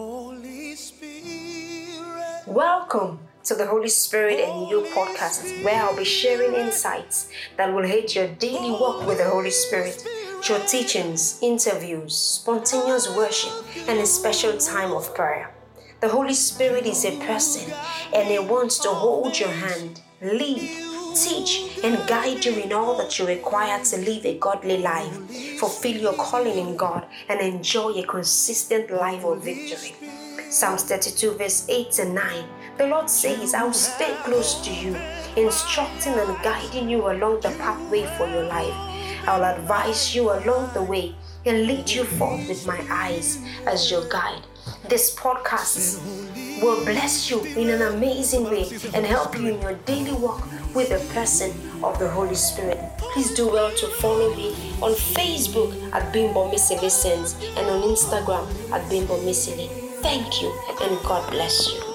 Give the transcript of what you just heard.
Holy Spirit. Welcome to the Holy Spirit and You podcast, where I'll be sharing insights that will aid your daily walk with the Holy Spirit through teachings, interviews, spontaneous worship, and a special time of prayer. The Holy Spirit is a person and He wants to hold your hand, lead, teach, and guide you in all that you require to live a godly life, fulfill your calling in God, and enjoy a consistent life of victory. Psalms 32, verse 8 and 9. The Lord says, I will stay close to you, instructing and guiding you along the pathway for your life. I will advise you along the way and lead you forth with my eyes as your guide. This podcast will bless you in an amazing way and help you in your daily walk with the person of the Holy Spirit. Please do well to follow me on Facebook at Bimbo Missy Listens and on Instagram at Bimbo Missy. Thank you and God bless you.